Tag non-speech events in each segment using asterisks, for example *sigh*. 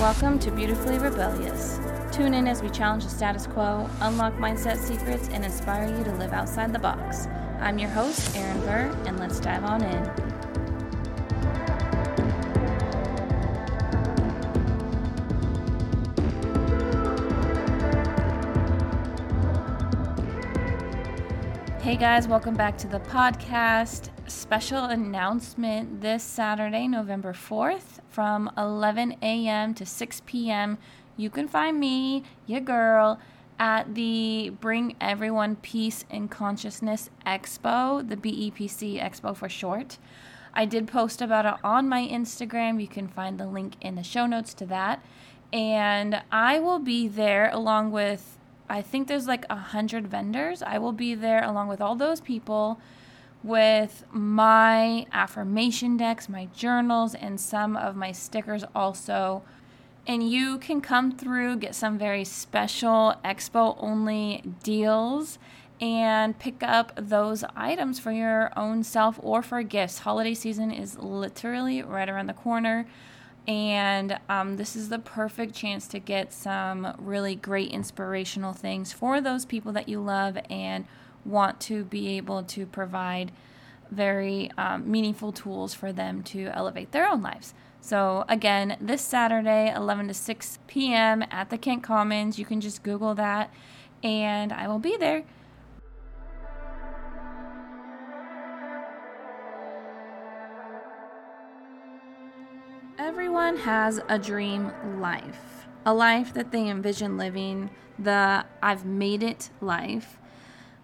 Welcome to Beautifully Rebellious. Tune in as we challenge the status quo, unlock mindset secrets, and inspire you to live outside the box. I'm your host, Erin Burr, and let's dive on in. Hey guys, welcome back to the podcast. Special announcement this Saturday, November 4th, from 11 a.m. to 6 p.m. You can find me, your girl, at the Bring Everyone Peace and Consciousness Expo, the BEPC Expo for short. I did post about it on my Instagram. You can find the link in the show notes to that. And I will be there along with, I think there's like a hundred vendors. I will be there along with all those people with my affirmation decks, my journals, and some of my stickers also and you can come through, get some very special expo only deals, and pick up those items for your own self or for gifts. Holiday season is literally right around the corner. And um, this is the perfect chance to get some really great inspirational things for those people that you love and want to be able to provide very um, meaningful tools for them to elevate their own lives. So, again, this Saturday, 11 to 6 p.m. at the Kent Commons. You can just Google that, and I will be there. Everyone has a dream life, a life that they envision living, the I've made it life.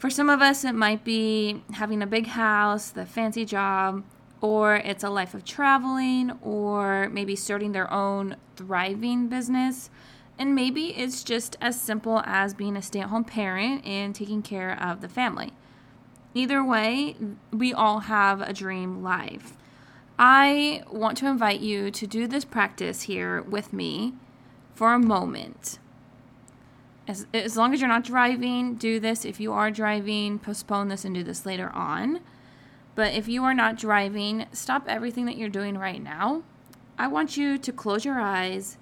For some of us, it might be having a big house, the fancy job, or it's a life of traveling, or maybe starting their own thriving business. And maybe it's just as simple as being a stay at home parent and taking care of the family. Either way, we all have a dream life. I want to invite you to do this practice here with me for a moment. As, as long as you're not driving, do this. If you are driving, postpone this and do this later on. But if you are not driving, stop everything that you're doing right now. I want you to close your eyes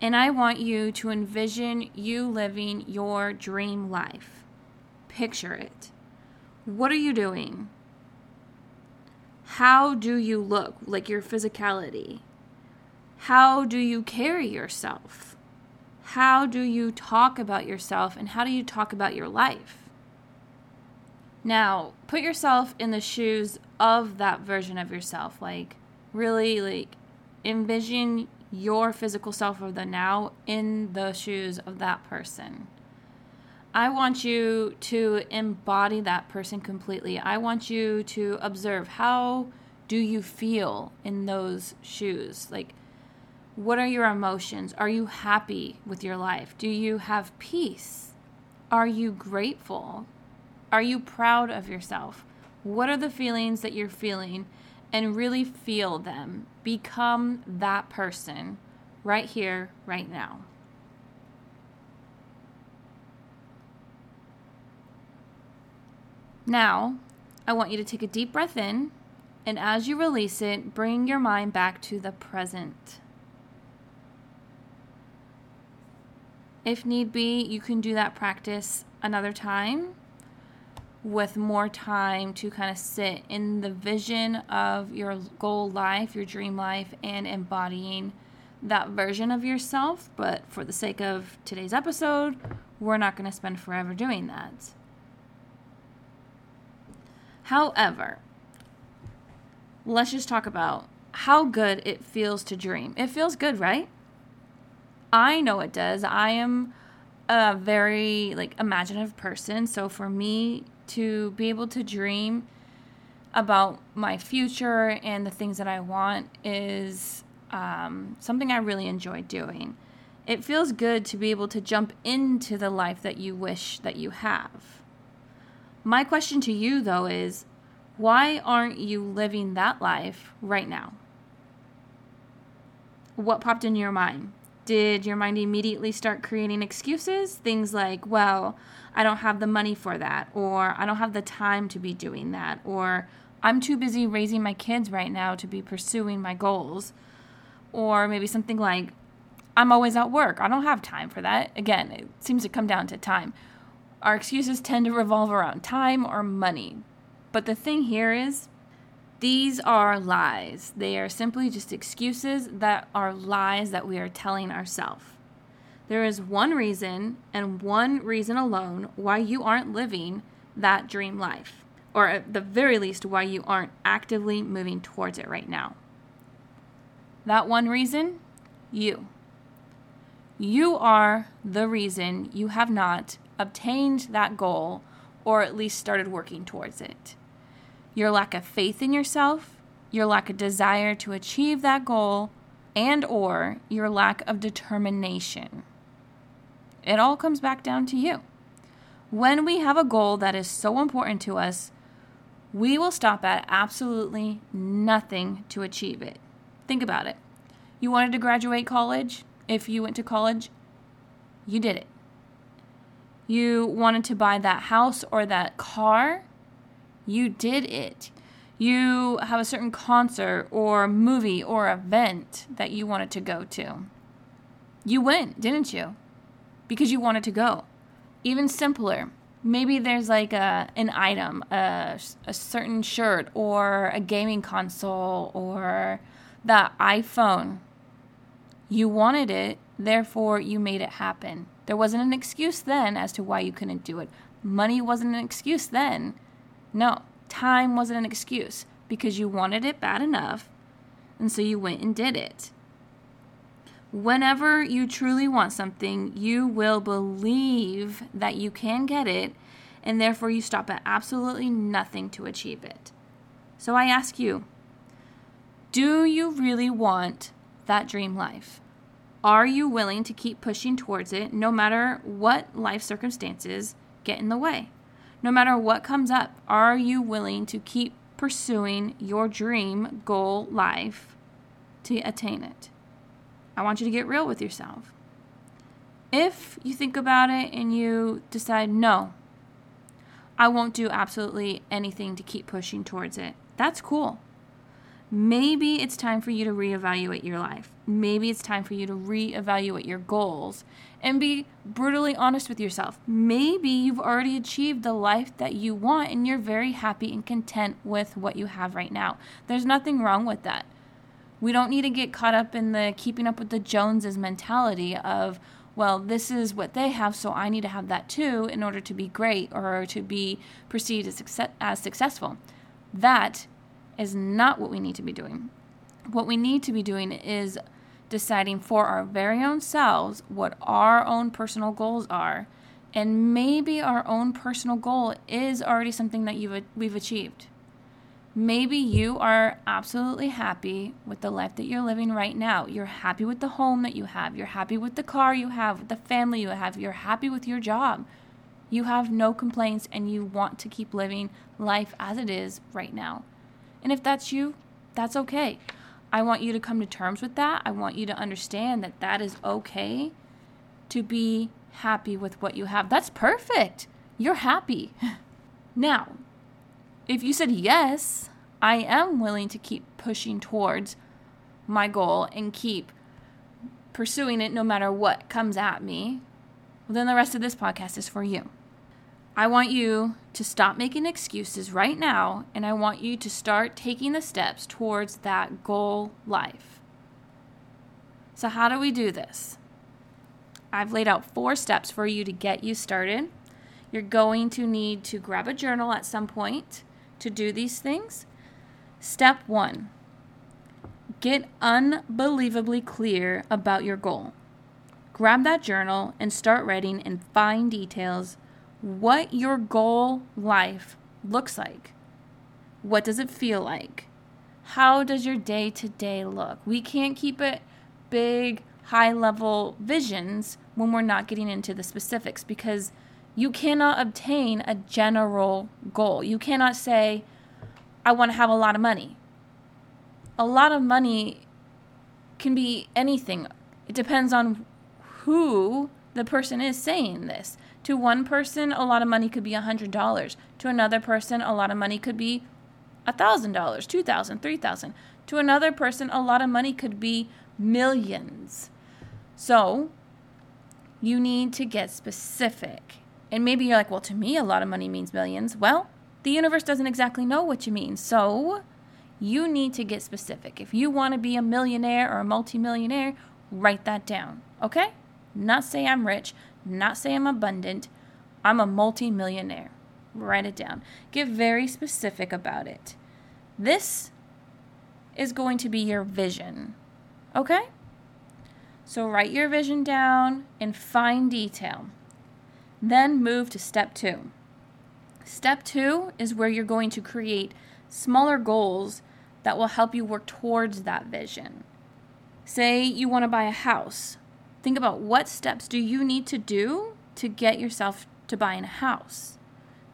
and I want you to envision you living your dream life. Picture it. What are you doing? How do you look, like your physicality? How do you carry yourself? How do you talk about yourself and how do you talk about your life? Now, put yourself in the shoes of that version of yourself. Like, really, like, envision your physical self of the now in the shoes of that person. I want you to embody that person completely. I want you to observe how do you feel in those shoes? Like, what are your emotions? Are you happy with your life? Do you have peace? Are you grateful? Are you proud of yourself? What are the feelings that you're feeling? And really feel them. Become that person right here, right now. Now, I want you to take a deep breath in, and as you release it, bring your mind back to the present. If need be, you can do that practice another time with more time to kind of sit in the vision of your goal life, your dream life, and embodying that version of yourself. But for the sake of today's episode, we're not going to spend forever doing that. However, let's just talk about how good it feels to dream. It feels good, right? I know it does. I am a very like imaginative person, so for me to be able to dream about my future and the things that I want is um, something I really enjoy doing. It feels good to be able to jump into the life that you wish that you have. My question to you, though, is why aren't you living that life right now? What popped in your mind? Did your mind immediately start creating excuses? Things like, well, I don't have the money for that, or I don't have the time to be doing that, or I'm too busy raising my kids right now to be pursuing my goals. Or maybe something like, I'm always at work. I don't have time for that. Again, it seems to come down to time. Our excuses tend to revolve around time or money. But the thing here is, these are lies. They are simply just excuses that are lies that we are telling ourselves. There is one reason and one reason alone why you aren't living that dream life, or at the very least, why you aren't actively moving towards it right now. That one reason? You. You are the reason you have not obtained that goal or at least started working towards it. Your lack of faith in yourself, your lack of desire to achieve that goal, and or your lack of determination. It all comes back down to you. When we have a goal that is so important to us, we will stop at absolutely nothing to achieve it. Think about it. You wanted to graduate college? if you went to college, you did it. You wanted to buy that house or that car, you did it. You have a certain concert or movie or event that you wanted to go to. You went, didn't you? Because you wanted to go. Even simpler, maybe there's like a an item, a, a certain shirt or a gaming console or that iPhone you wanted it, therefore you made it happen. There wasn't an excuse then as to why you couldn't do it. Money wasn't an excuse then. No, time wasn't an excuse because you wanted it bad enough, and so you went and did it. Whenever you truly want something, you will believe that you can get it, and therefore you stop at absolutely nothing to achieve it. So I ask you, do you really want that dream life? Are you willing to keep pushing towards it no matter what life circumstances get in the way? No matter what comes up, are you willing to keep pursuing your dream goal life to attain it? I want you to get real with yourself. If you think about it and you decide, no, I won't do absolutely anything to keep pushing towards it, that's cool maybe it's time for you to reevaluate your life. Maybe it's time for you to reevaluate your goals and be brutally honest with yourself. Maybe you've already achieved the life that you want and you're very happy and content with what you have right now. There's nothing wrong with that. We don't need to get caught up in the keeping up with the Joneses mentality of, well, this is what they have, so I need to have that too in order to be great or to be perceived as, success- as successful. That is not what we need to be doing. What we need to be doing is deciding for our very own selves what our own personal goals are. And maybe our own personal goal is already something that you've, we've achieved. Maybe you are absolutely happy with the life that you're living right now. You're happy with the home that you have. You're happy with the car you have, the family you have. You're happy with your job. You have no complaints and you want to keep living life as it is right now. And if that's you, that's okay. I want you to come to terms with that. I want you to understand that that is okay to be happy with what you have. That's perfect. You're happy. *laughs* now, if you said yes, I am willing to keep pushing towards my goal and keep pursuing it no matter what comes at me, well, then the rest of this podcast is for you. I want you to stop making excuses right now, and I want you to start taking the steps towards that goal life. So, how do we do this? I've laid out four steps for you to get you started. You're going to need to grab a journal at some point to do these things. Step one get unbelievably clear about your goal. Grab that journal and start writing in fine details what your goal life looks like. What does it feel like? How does your day to day look? We can't keep it big, high level visions when we're not getting into the specifics because you cannot obtain a general goal. You cannot say, I want to have a lot of money. A lot of money can be anything, it depends on who the person is saying this. To one person, a lot of money could be $100. To another person, a lot of money could be $1,000, $2,000, $3,000. To another person, a lot of money could be millions. So, you need to get specific. And maybe you're like, well, to me, a lot of money means millions. Well, the universe doesn't exactly know what you mean. So, you need to get specific. If you want to be a millionaire or a multimillionaire, write that down. Okay? Not say I'm rich, not say I'm abundant. I'm a multimillionaire. Write it down. Get very specific about it. This is going to be your vision. Okay? So write your vision down in fine detail. Then move to step two. Step two is where you're going to create smaller goals that will help you work towards that vision. Say you want to buy a house. Think about what steps do you need to do to get yourself to buying a house.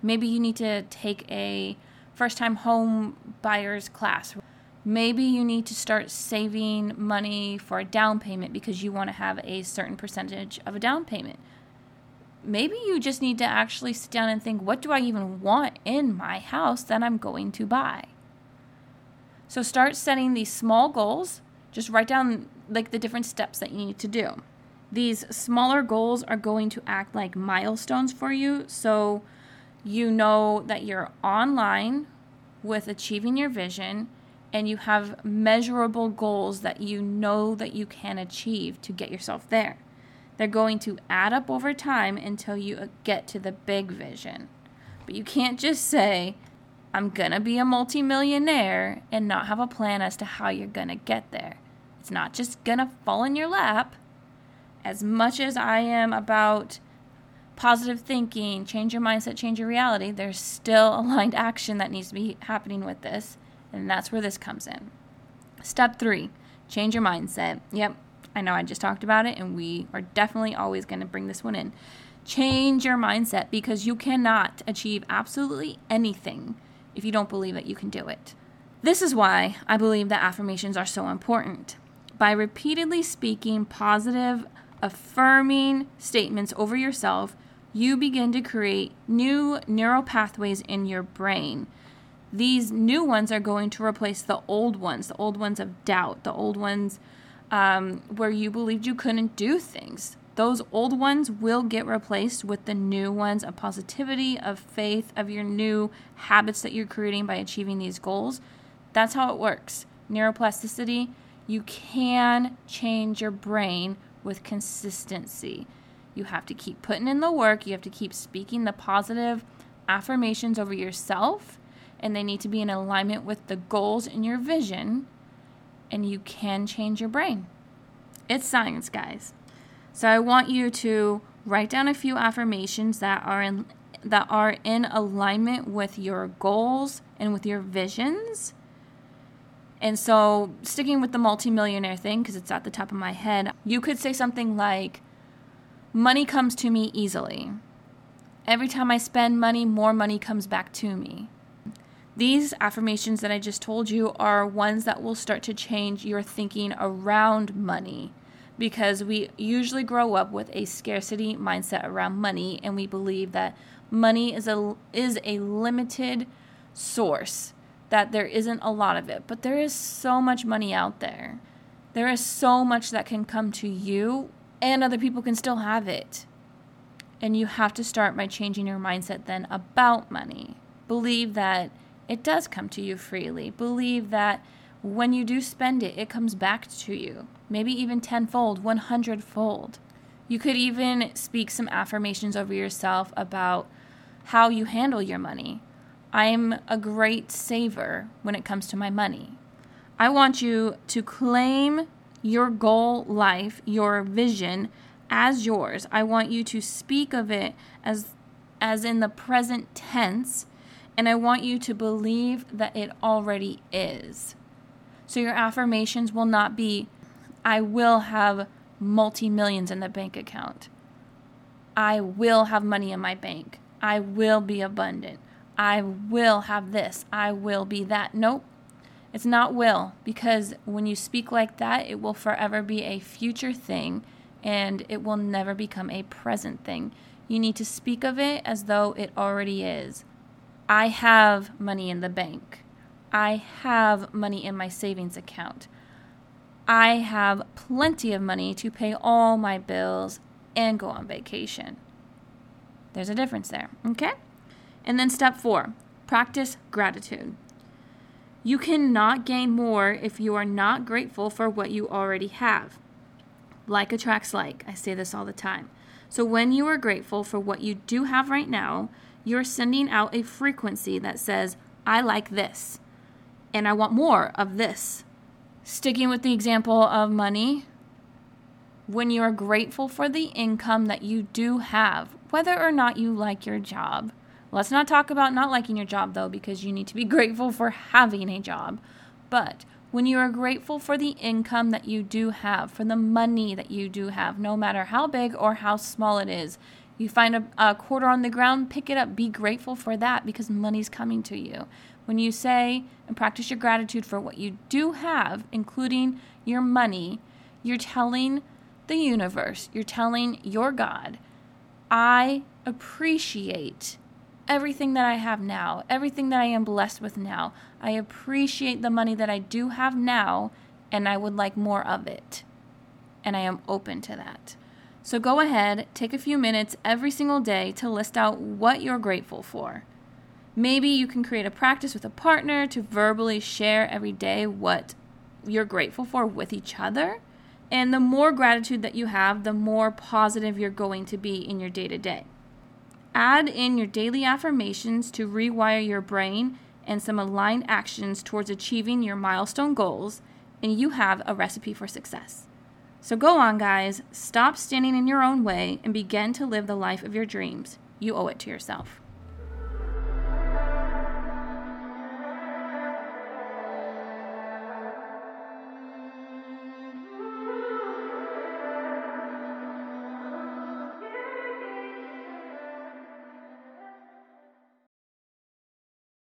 Maybe you need to take a first time home buyer's class. Maybe you need to start saving money for a down payment because you want to have a certain percentage of a down payment. Maybe you just need to actually sit down and think, what do I even want in my house that I'm going to buy? So start setting these small goals. Just write down like the different steps that you need to do. These smaller goals are going to act like milestones for you. So you know that you're online with achieving your vision and you have measurable goals that you know that you can achieve to get yourself there. They're going to add up over time until you uh, get to the big vision. But you can't just say, I'm gonna be a multimillionaire and not have a plan as to how you're gonna get there. It's not just gonna fall in your lap. As much as I am about positive thinking, change your mindset, change your reality, there's still *laughs* aligned action that needs to be happening with this. And that's where this comes in. Step three change your mindset. Yep, I know I just talked about it, and we are definitely always going to bring this one in. Change your mindset because you cannot achieve absolutely anything if you don't believe that you can do it. This is why I believe that affirmations are so important. By repeatedly speaking positive, affirming statements over yourself, you begin to create new neural pathways in your brain these new ones are going to replace the old ones, the old ones of doubt, the old ones um, where you believed you couldn't do things. Those old ones will get replaced with the new ones of positivity, of faith, of your new habits that you're creating by achieving these goals. That's how it works. Neuroplasticity, you can change your brain with consistency. You have to keep putting in the work, you have to keep speaking the positive affirmations over yourself and they need to be in alignment with the goals in your vision, and you can change your brain. It's science, guys. So I want you to write down a few affirmations that are in that are in alignment with your goals and with your visions. And so, sticking with the multimillionaire thing, because it's at the top of my head, you could say something like, Money comes to me easily. Every time I spend money, more money comes back to me. These affirmations that I just told you are ones that will start to change your thinking around money because we usually grow up with a scarcity mindset around money and we believe that money is a is a limited source that there isn't a lot of it but there is so much money out there there is so much that can come to you and other people can still have it and you have to start by changing your mindset then about money believe that it does come to you freely. Believe that when you do spend it, it comes back to you, maybe even tenfold, 100 fold. You could even speak some affirmations over yourself about how you handle your money. I'm a great saver when it comes to my money. I want you to claim your goal life, your vision as yours. I want you to speak of it as as in the present tense and I want you to believe that it already is. So your affirmations will not be, I will have multi millions in the bank account. I will have money in my bank. I will be abundant. I will have this. I will be that. Nope. It's not will, because when you speak like that, it will forever be a future thing and it will never become a present thing. You need to speak of it as though it already is. I have money in the bank. I have money in my savings account. I have plenty of money to pay all my bills and go on vacation. There's a difference there, okay? And then step four practice gratitude. You cannot gain more if you are not grateful for what you already have. Like attracts like. I say this all the time. So when you are grateful for what you do have right now, you're sending out a frequency that says, I like this, and I want more of this. Sticking with the example of money, when you are grateful for the income that you do have, whether or not you like your job. Let's not talk about not liking your job though, because you need to be *laughs* grateful for having a job. But when you are grateful for the income that you do have, for the money that you do have, no matter how big or how small it is, you find a, a quarter on the ground, pick it up, be grateful for that because money's coming to you. When you say and practice your gratitude for what you do have, including your money, you're telling the universe, you're telling your God, I appreciate everything that I have now, everything that I am blessed with now. I appreciate the money that I do have now, and I would like more of it. And I am open to that. So go ahead, take a few minutes every single day to list out what you're grateful for. Maybe you can create a practice with a partner to verbally share every day what you're grateful for with each other. And the more gratitude that you have, the more positive you're going to be in your day to day. Add in your daily affirmations to rewire your brain and some aligned actions towards achieving your milestone goals, and you have a recipe for success. So go on, guys. Stop standing in your own way and begin to live the life of your dreams. You owe it to yourself.